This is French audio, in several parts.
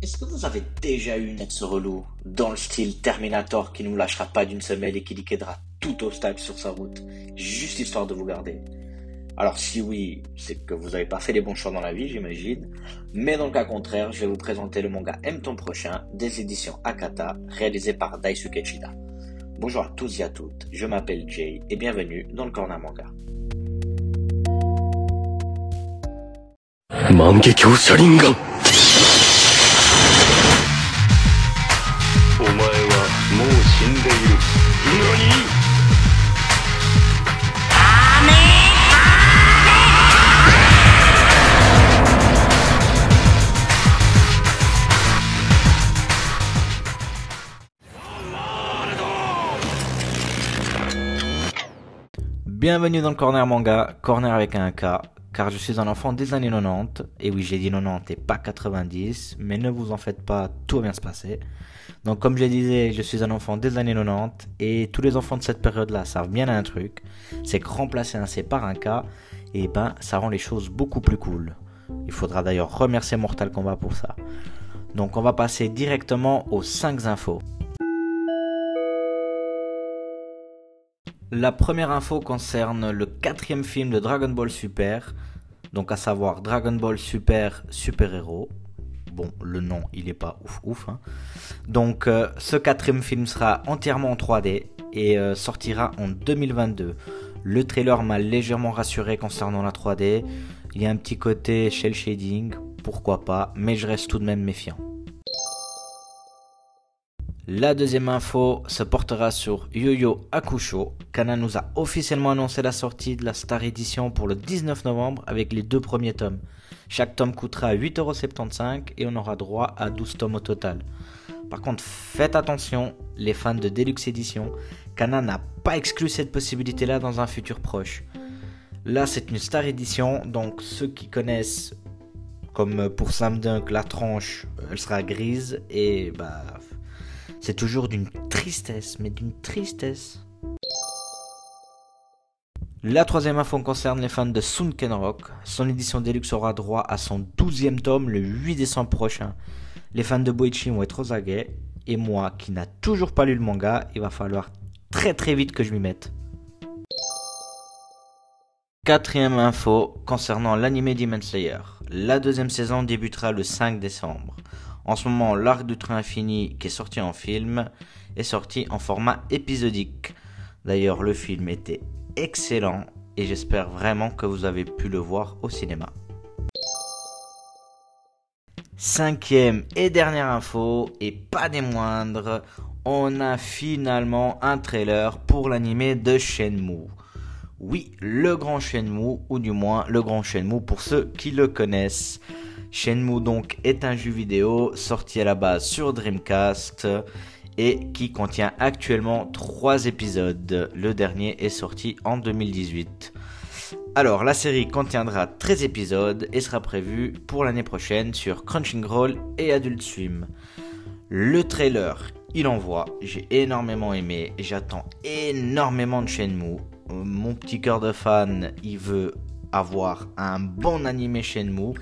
Est-ce que vous avez déjà eu une ex relou dans le style Terminator qui ne vous lâchera pas d'une semelle et qui liquidera tout obstacle sur sa route, juste histoire de vous garder? Alors si oui, c'est que vous n'avez pas fait les bons choix dans la vie, j'imagine. Mais dans le cas contraire, je vais vous présenter le manga M ton prochain des éditions Akata, réalisé par Daisuke Chida. Bonjour à tous et à toutes, je m'appelle Jay et bienvenue dans le Corner Manga. Bienvenue dans le Corner Manga, Corner avec un K, car je suis un enfant des années 90, et oui j'ai dit 90 et pas 90, mais ne vous en faites pas, tout va bien se passer. Donc comme je disais, je suis un enfant des années 90, et tous les enfants de cette période-là savent bien un truc, c'est que remplacer un C par un K, et ben ça rend les choses beaucoup plus cool. Il faudra d'ailleurs remercier Mortal Kombat pour ça. Donc on va passer directement aux 5 infos. La première info concerne le quatrième film de Dragon Ball Super, donc à savoir Dragon Ball Super Super Héros. Bon, le nom, il est pas ouf ouf. hein. Donc euh, ce quatrième film sera entièrement en 3D et euh, sortira en 2022. Le trailer m'a légèrement rassuré concernant la 3D. Il y a un petit côté shell shading, pourquoi pas, mais je reste tout de même méfiant. La deuxième info se portera sur Yo-Yo Hakusho. Kana nous a officiellement annoncé la sortie de la Star Edition pour le 19 novembre avec les deux premiers tomes. Chaque tome coûtera 8,75€ et on aura droit à 12 tomes au total. Par contre, faites attention, les fans de Deluxe Edition, Kana n'a pas exclu cette possibilité-là dans un futur proche. Là, c'est une Star Edition, donc ceux qui connaissent, comme pour Slam Dunk, la tranche, elle sera grise et bah c'est toujours d'une tristesse, mais d'une tristesse. La troisième info concerne les fans de Sunken Rock. Son édition Deluxe aura droit à son 12e tome le 8 décembre prochain. Les fans de Boichi vont être aux aguets. Et moi, qui n'a toujours pas lu le manga, il va falloir très très vite que je m'y mette. Quatrième info concernant l'anime Demon Slayer. La deuxième saison débutera le 5 décembre. En ce moment, l'arc du train infini qui est sorti en film est sorti en format épisodique. D'ailleurs, le film était excellent et j'espère vraiment que vous avez pu le voir au cinéma. Cinquième et dernière info, et pas des moindres, on a finalement un trailer pour l'animé de Shenmue. Oui, le grand Shenmue, ou du moins le grand Shenmue pour ceux qui le connaissent. Shenmue donc est un jeu vidéo sorti à la base sur Dreamcast et qui contient actuellement 3 épisodes. Le dernier est sorti en 2018. Alors la série contiendra 13 épisodes et sera prévue pour l'année prochaine sur Crunchyroll et Adult Swim. Le trailer, il envoie, j'ai énormément aimé, j'attends énormément de Shenmue. Euh, Mon petit cœur de fan, il veut avoir un bon animé Shenmue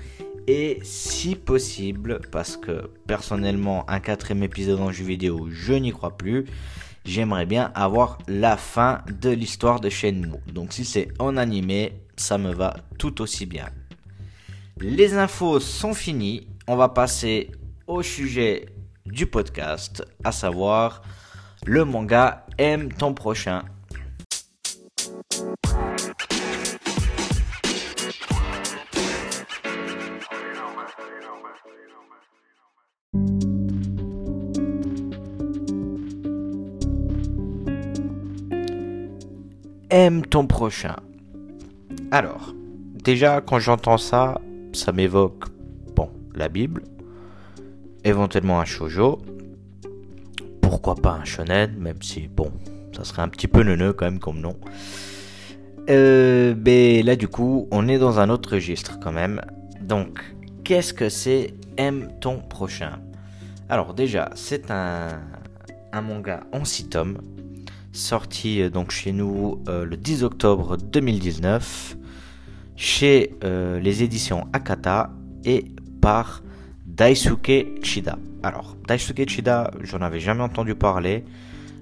et si possible, parce que personnellement un quatrième épisode en jeu vidéo, je n'y crois plus, j'aimerais bien avoir la fin de l'histoire de Shenmue. Donc si c'est en animé, ça me va tout aussi bien. Les infos sont finies, on va passer au sujet du podcast, à savoir le manga Aime ton prochain. Aime ton prochain. Alors, déjà quand j'entends ça, ça m'évoque bon, la Bible, éventuellement un shojo, pourquoi pas un shonen, même si bon, ça serait un petit peu neuneux quand même comme nom. Euh, mais là du coup, on est dans un autre registre quand même. Donc, qu'est-ce que c'est Aime ton prochain? Alors déjà, c'est un, un manga en 6 tomes, sorti euh, donc chez nous euh, le 10 octobre 2019, chez euh, les éditions Akata et par Daisuke Chida. Alors, Daisuke Chida, j'en avais jamais entendu parler.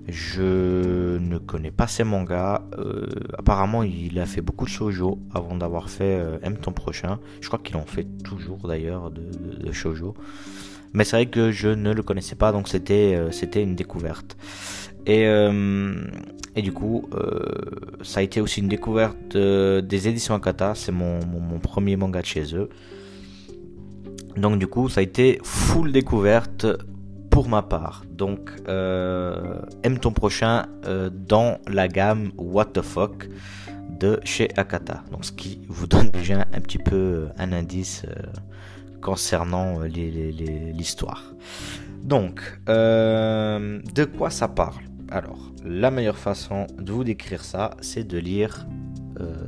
Je ne connais pas ses mangas. Apparemment, il a fait beaucoup de shoujo avant d'avoir fait M ton prochain. Je crois qu'il en fait toujours d'ailleurs de, de, shoujo. Mais c'est vrai que je ne le connaissais pas, donc c'était une découverte. Et, et du coup, ça a été aussi une découverte des éditions Akata. C'est mon, premier manga de chez eux. Donc du coup, ça a été full découverte pour ma part. Donc, euh, aime ton prochain euh, dans la gamme What the fuck de chez Akata. Donc, ce qui vous donne déjà un petit peu euh, un indice concernant l'histoire. Donc, de quoi ça parle? Alors, la meilleure façon de vous décrire ça, c'est de lire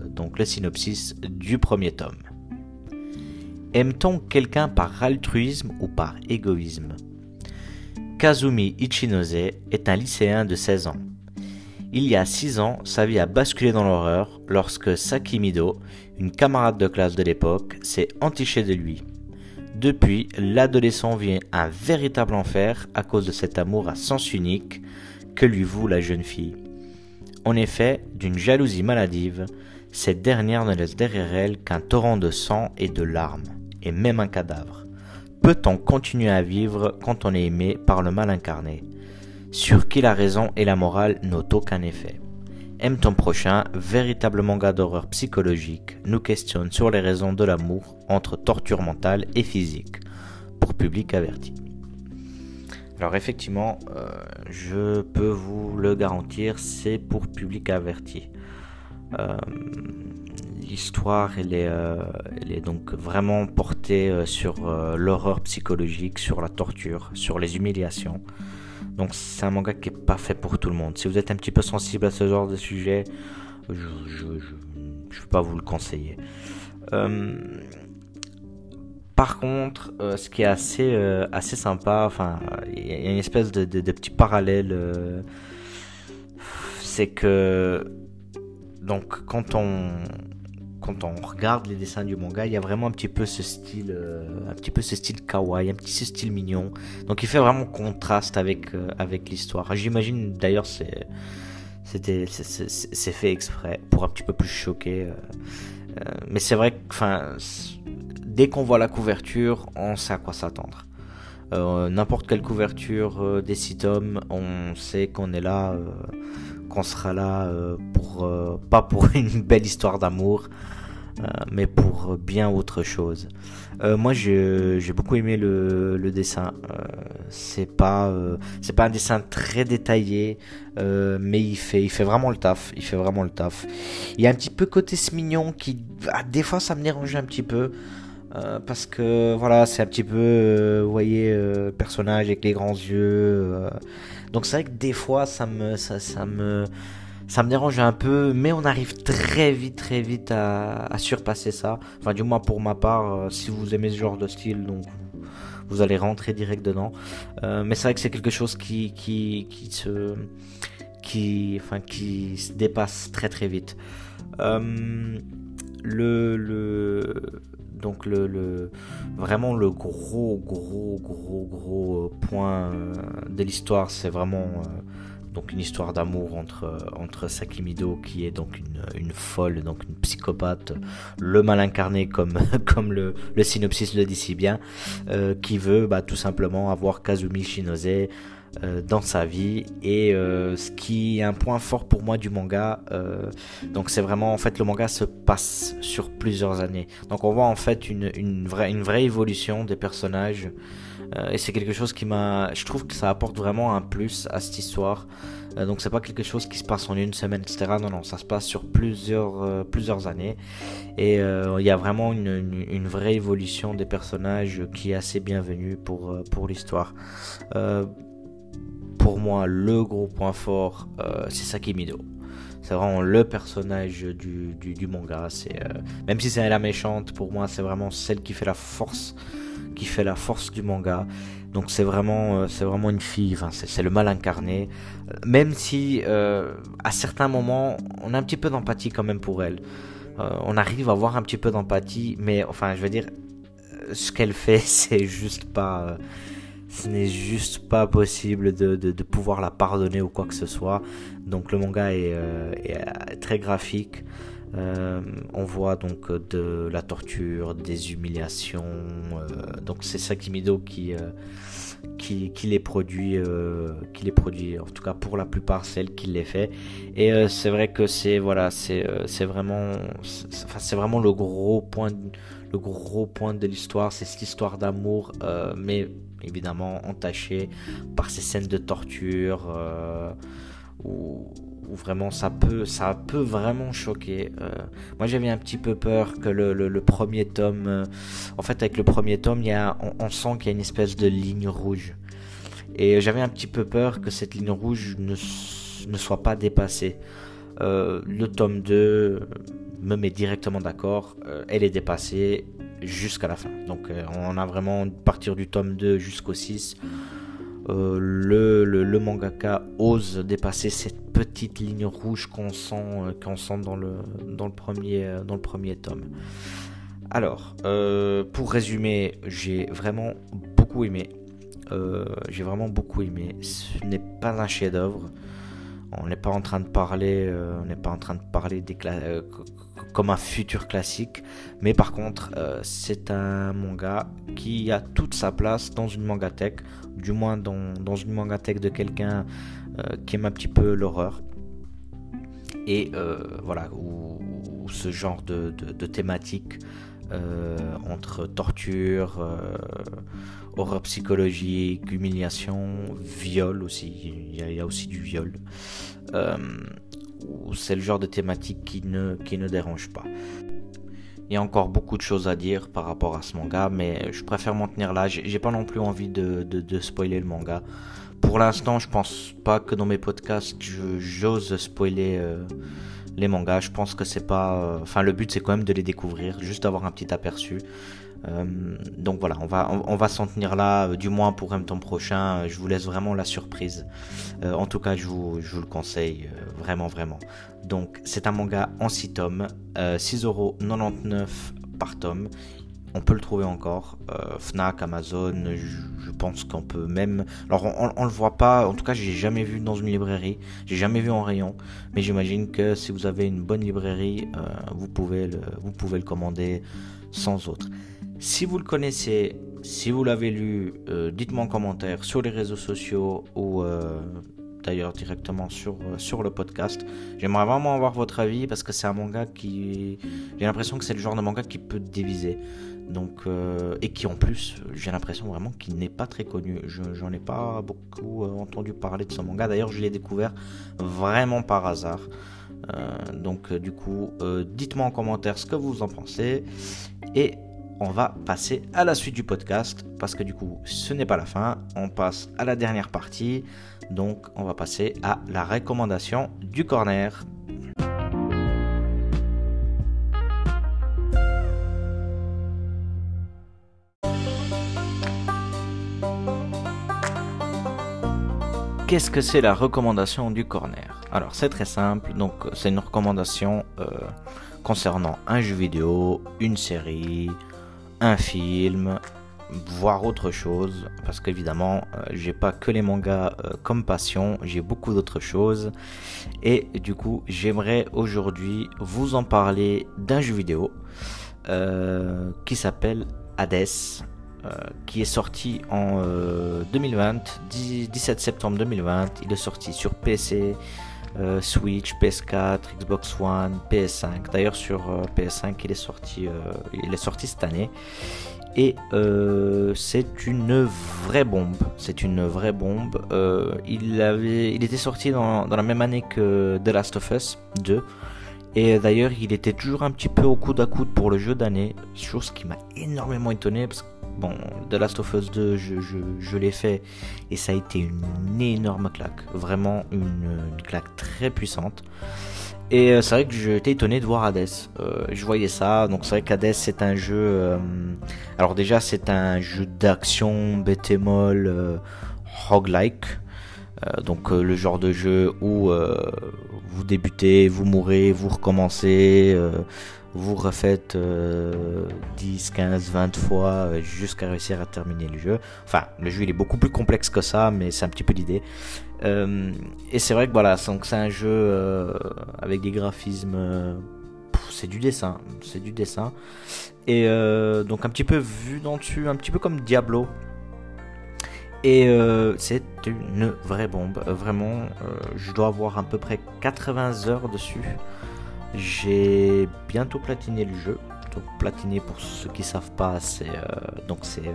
donc le synopsis du premier tome. Aime-t-on quelqu'un par altruisme ou par égoïsme? Kazumi Ichinose est un lycéen de 16 ans. Il y a 6 ans, sa vie a basculé dans l'horreur lorsque Sakimido, une camarade de classe de l'époque, s'est entichée de lui. Depuis, l'adolescent vit un véritable enfer à cause de cet amour à sens unique que lui voue la jeune fille. En effet, d'une jalousie maladive, cette dernière ne laisse derrière elle qu'un torrent de sang et de larmes, et même un cadavre. Peut-on continuer à vivre quand on est aimé par le mal incarné? Sur qui la raison et la morale n'ont aucun effet. Aime ton prochain, véritable manga d'horreur psychologique, nous questionne sur les raisons de l'amour entre torture mentale et physique, pour public averti. Alors effectivement, euh, je peux vous le garantir, c'est pour public averti. Euh, l'histoire euh, elle est donc vraiment portée sur l'horreur psychologique, sur la torture, sur les humiliations. Donc c'est un manga qui est pas fait pour tout le monde. Si vous êtes un petit peu sensible à ce genre de sujet, je ne vais pas vous le conseiller. Par contre, ce qui est assez, assez sympa, enfin, il y a une espèce de, petit parallèle, c'est que donc quand on, quand on regarde les dessins du manga, il y a vraiment un petit peu ce style, euh, un petit peu ce style kawaii, un petit ce style mignon. Donc il fait vraiment contraste avec euh, avec l'histoire. J'imagine d'ailleurs c'est c'était c'est fait exprès pour un petit peu plus choquer. Euh, mais c'est vrai que enfin dès qu'on voit la couverture, on sait à quoi s'attendre. N'importe quelle couverture des six tomes, on sait qu'on est là, qu'on sera là pour pas pour une belle histoire d'amour, euh, mais pour bien autre chose. Euh, moi, j'ai beaucoup aimé le, dessin. Euh, c'est pas, pas un dessin très détaillé, mais il fait, il fait vraiment le taf. Il fait vraiment le taf. Il y a un petit peu côté ce mignon qui, ah, des fois, ça me dérange un petit peu. Parce que voilà, c'est un petit peu, vous voyez, personnage avec les grands yeux. donc c'est vrai que des fois, ça me, ça, me, dérange un peu, mais on arrive très vite, très vite à, surpasser ça. Enfin, du moins pour ma part, euh, si vous aimez ce genre de style, donc vous, allez rentrer direct dedans. Euh, mais c'est vrai que c'est quelque chose qui, qui, qui se, dépasse très, très vite. Euh, le, le, donc le, le, vraiment le gros, gros, gros, gros point de l'histoire, c'est vraiment donc une histoire d'amour entre, entre Sakimido qui est donc une, une, folle, donc une psychopathe, le mal incarné comme, comme le, le synopsis le dit si bien, euh, qui veut bah, tout simplement avoir Kazumi Shinose euh, dans sa vie et euh, ce qui est un point fort pour moi du manga donc c'est vraiment en fait le manga se passe sur plusieurs années donc on voit en fait une, une, vraie, une vraie évolution des personnages euh, et c'est quelque chose qui m'a. Je trouve que ça apporte vraiment un plus à cette histoire. Euh, donc c'est pas quelque chose qui se passe en une semaine, etc. Non, non, ça se passe sur plusieurs, euh, plusieurs années. Et il y a vraiment une, une, vraie évolution des personnages qui est assez bienvenue pour, pour l'histoire. Pour moi, le gros point fort, c'est Sakimido c'est vraiment le personnage du, du, manga. C'est même si c'est la méchante, pour moi, c'est vraiment celle qui fait la force qui fait la force du manga. Donc c'est vraiment, euh, c'est vraiment une fille, c'est le mal incarné. Euh, même si euh, à certains moments, on a un petit peu d'empathie quand même pour elle. on arrive à avoir un petit peu d'empathie, mais enfin, je veux dire, ce qu'elle fait, c'est juste pas ce n'est juste pas possible de, de, pouvoir la pardonner ou quoi que ce soit. Donc le manga est, euh, est très graphique. Euh, on voit donc de la torture, des humiliations. Euh, donc c'est Sakimido qui, qui, qui, les produit, qui les produit. En tout cas pour la plupart celle qui les fait. Et c'est vrai que c'est voilà, c'est vraiment, c'est vraiment le gros point, le gros point de l'histoire. C'est cette histoire d'amour, mais évidemment entaché par ces scènes de torture euh, où, vraiment ça peut, ça peut vraiment choquer. Euh, moi j'avais un petit peu peur que le, premier tome, euh, en fait avec le premier tome, il y a, on, sent qu'il y a une espèce de ligne rouge. Et j'avais un petit peu peur que cette ligne rouge ne, ne soit pas dépassée. Le tome 2 me met directement d'accord, elle est dépassée, jusqu'à la fin. Donc euh, on a vraiment partir du tome 2 jusqu'au 6. Euh, le, le, mangaka ose dépasser cette petite ligne rouge qu'on sent, euh, qu'on sent dans, le, dans, le premier, dans le premier tome. Alors, pour résumer, j'ai vraiment beaucoup aimé. j'ai vraiment beaucoup aimé. Ce n'est pas un chef-d'œuvre. On n'est pas en train de parler, on n'est comme un futur classique. Mais par contre, euh, c'est un manga qui a toute sa place dans une mangatech, du moins dans, dans une mangatech de quelqu'un euh, qui aime un petit peu l'horreur. Et euh, voilà, où, ce genre de, thématique entre torture, horreur psychologique, humiliation, viol aussi, il y, a, aussi du viol c'est le genre de thématique qui ne, qui ne dérange pas. Il y a encore beaucoup de choses à dire par rapport à ce manga, mais je préfère m'en tenir là. J'ai pas non plus envie de, de, spoiler le manga. Pour l'instant, je pense pas que dans mes podcasts, j'ose spoiler euh, les mangas. Je pense que c'est pas. Euh, enfin, le but c'est quand même de les découvrir, juste d'avoir un petit aperçu. Euh, donc voilà, on va, on, va s'en tenir là, euh, du moins pour un temps prochain. Je vous laisse vraiment la surprise. en tout cas, je vous, je vous le conseille vraiment, vraiment. Donc, c'est un manga en 6 tomes, 6,99€ par tome. On peut le trouver encore. Fnac, Amazon, je, pense qu'on peut même. Alors, on, on, le voit pas. En tout cas, j'ai jamais vu dans une librairie. J'ai jamais vu en rayon. Mais j'imagine que si vous avez une bonne librairie, vous pouvez le, vous pouvez le commander sans autre. Si vous le connaissez, si vous l'avez lu, euh, dites-moi en commentaire sur les réseaux sociaux ou euh, d'ailleurs directement sur, euh, sur le podcast. J'aimerais vraiment avoir votre avis parce que c'est un manga qui. J'ai l'impression que c'est le genre de manga qui peut diviser. Donc, et qui en plus, j'ai l'impression vraiment qu'il n'est pas très connu. Je, j'en ai pas beaucoup entendu parler de ce manga. D'ailleurs, je l'ai découvert vraiment par hasard. donc, du coup, dites-moi en commentaire ce que vous en pensez. Et on va passer à la suite du podcast parce que du coup ce n'est pas la fin, on passe à la dernière partie, donc on va passer à la recommandation du corner. Qu'est-ce que c'est la recommandation du corner? Alors c'est très simple, donc c'est une recommandation euh, concernant un jeu vidéo, une série, un film, voir autre chose, parce qu'évidemment, euh, j'ai pas que les mangas euh, comme passion, j'ai beaucoup d'autres choses. Et du coup, j'aimerais aujourd'hui vous en parler d'un jeu vidéo qui s'appelle Hades, qui est sorti en 2020, 17 septembre 2020. Il est sorti sur PC, Switch, PS4, Xbox One, PS5. D'ailleurs sur PS5 il est sorti, il est sorti cette année. Et c'est une vraie bombe. C'est une vraie bombe. il, avait, il était sorti dans, dans, la même année que The Last of Us 2. Et d'ailleurs, il était toujours un petit peu au coude à coude pour le jeu d'année. Chose qui m'a énormément étonné. Parce que, bon, The Last of Us 2, je, l'ai fait. Et ça a été une énorme claque. Vraiment une, une claque très puissante. Et euh, c'est vrai que j'étais étonné de voir Hades. Euh, je voyais ça, donc c'est vrai qu'Hades c'est un jeu. Euh, alors déjà c'est un jeu d'action bétémol euh, roguelike. donc le genre de jeu où vous débutez, vous mourrez, vous recommencez. Vous refaites 10, 15, 20 fois euh, jusqu'à réussir à terminer le jeu. Enfin, le jeu il est beaucoup plus complexe que ça, mais c'est un petit peu l'idée. Euh, et c'est vrai que voilà, c'est un jeu euh, avec des graphismes. c'est du dessin, c'est du dessin. Et donc un petit peu vu dans dessus, un petit peu comme Diablo. Et c'est une vraie bombe, vraiment. je dois avoir à peu près 80 heures dessus. J'ai bientôt platiné le jeu. Donc platiné pour ceux qui savent pas, c'est euh, donc c'est euh,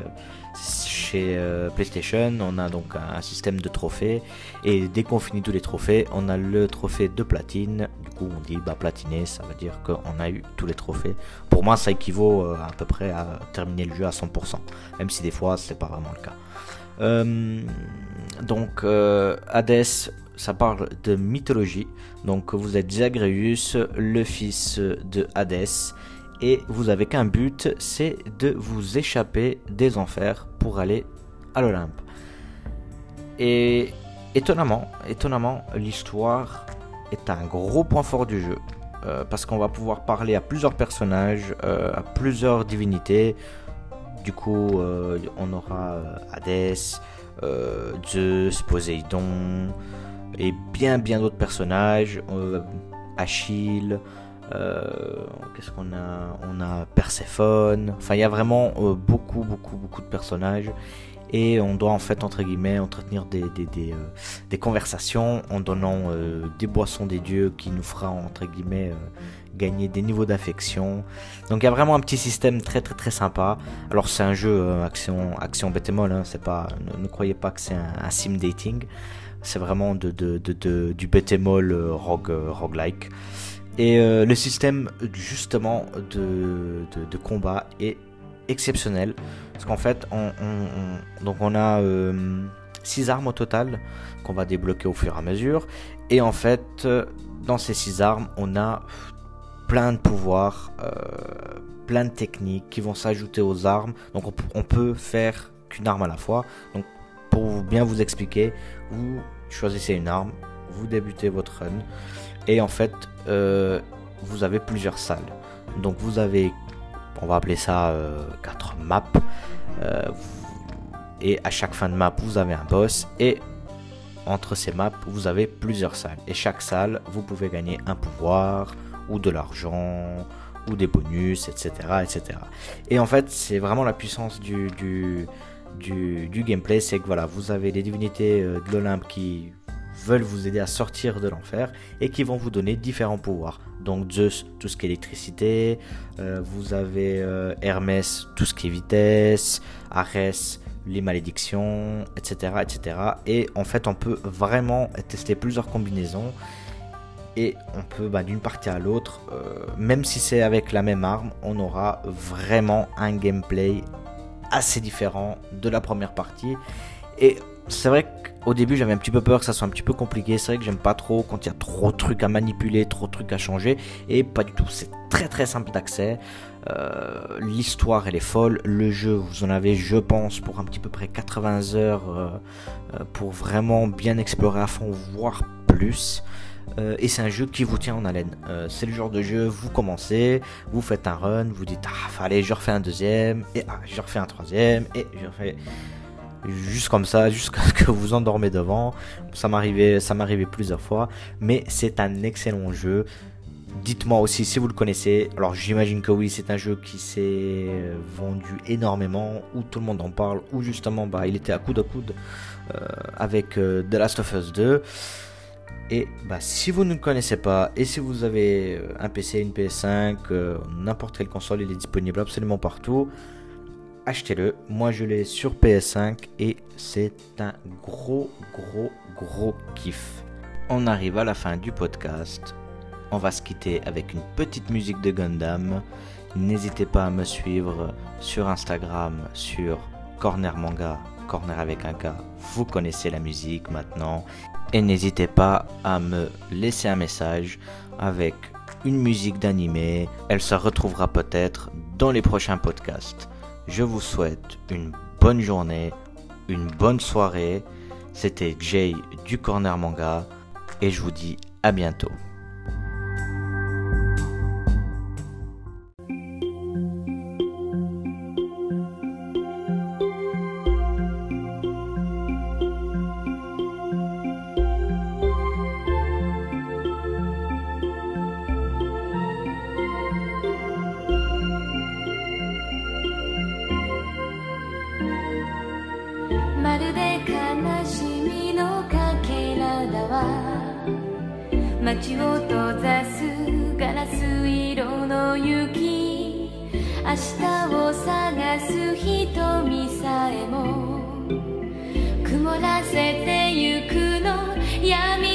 chez euh, PlayStation. On a donc un, système de trophées et dès qu'on finit tous les trophées, on a le trophée de platine. Du coup, on dit bah platiner, ça veut dire qu'on a eu tous les trophées. Pour moi, ça équivaut à peu près à terminer le jeu à 100%, même si des fois c'est pas vraiment le cas. Donc Hades ça parle de mythologie. Donc vous êtes Zagreus, le fils de Hadès, et vous avez qu'un but, c'est de vous échapper des enfers pour aller à l'Olympe. Et étonnamment, étonnamment, l'histoire est un gros point fort du jeu. Euh, parce qu'on va pouvoir parler à plusieurs personnages, euh, à plusieurs divinités. Du coup, euh, on aura Hadès, Zeus, Poséidon, et bien bien d'autres personnages. Euh, Achille, euh, qu'est-ce qu'on a? On a Perséphone. Enfin, il y a vraiment euh, beaucoup beaucoup beaucoup de personnages et on doit en fait entre guillemets entretenir des, des, des, des conversations en donnant des boissons des dieux qui nous fera entre guillemets gagner des niveaux d'affection. Donc il y a vraiment un petit système très très très sympa. Alors c'est un jeu action action bétémol, hein, c'est pas ne, croyez pas que c'est un, sim dating. C'est vraiment de, du bétémol euh, rogue, euh, roguelike. Et euh, le système justement de, de, combat est exceptionnel. Parce qu'en fait, on, donc on a 6 armes au total qu'on va débloquer au fur et à mesure. Et en fait, dans ces 6 armes, on a plein de pouvoirs, plein de techniques qui vont s'ajouter aux armes. Donc on, peut faire qu'une arme à la fois. Donc pour bien vous expliquer, vous choisissez une arme, vous débutez votre run, et en fait, euh, vous avez plusieurs salles. Donc vous avez, on va appeler ça 4 euh, maps, euh, et à chaque fin de map, vous avez un boss, et entre ces maps, vous avez plusieurs salles. Et chaque salle, vous pouvez gagner un pouvoir, ou de l'argent, ou des bonus, etc. etc. Et en fait, c'est vraiment la puissance du, du du, gameplay, c'est que voilà, vous avez des divinités euh, de l'Olympe qui veulent vous aider à sortir de l'enfer et qui vont vous donner différents pouvoirs. Donc Zeus, tout ce qui est électricité, euh, vous avez euh, Hermès, tout ce qui est vitesse, Arès, les malédictions, etc., etc. Et en fait, on peut vraiment tester plusieurs combinaisons et on peut bah, d'une partie à l'autre, même si c'est avec la même arme, on aura vraiment un gameplay assez différent de la première partie. Et c'est vrai qu'au début j'avais un petit peu peur que ça soit un petit peu compliqué. C'est vrai que j'aime pas trop quand il y a trop de trucs à manipuler, trop de trucs à changer. Et pas du tout, c'est très très simple d'accès. Euh, l'histoire elle est folle. Le jeu, vous en avez, je pense, pour un petit peu près 80 heures euh, euh, pour vraiment bien explorer à fond, voire plus. Euh, et c'est un jeu qui vous tient en haleine. Euh, c'est le genre de jeu, vous commencez, vous faites un run, vous dites ah fallait je refais un deuxième, et ah je refais un troisième, et je refais juste comme ça, jusqu'à ce que vous endormez devant. Ça m'arrivait, ça m'arrivait plusieurs fois, mais c'est un excellent jeu. Dites-moi aussi si vous le connaissez. Alors j'imagine que oui, c'est un jeu qui s'est vendu énormément, où tout le monde en parle, où justement bah, il était à coude à coude euh, avec The Last of Us 2. Et bah, si vous ne connaissez pas, et si vous avez euh, un PC, une PS5, euh, n'importe quelle console, il est disponible absolument partout, achetez-le. Moi je l'ai sur PS5 et c'est un gros, gros, gros kiff. On arrive à la fin du podcast. On va se quitter avec une petite musique de Gundam. N'hésitez pas à me suivre sur Instagram, sur Corner Manga, Corner avec un K. Vous connaissez la musique maintenant. Et n'hésitez pas à me laisser un message avec une musique d'animé. Elle se retrouvera peut-être dans les prochains podcasts. Je vous souhaite une bonne journée, une bonne soirée. C'était Jay du Corner Manga et je vous dis à bientôt. 街を閉ざすガラス色の雪。明日を探す瞳さえも。曇らせてゆくの闇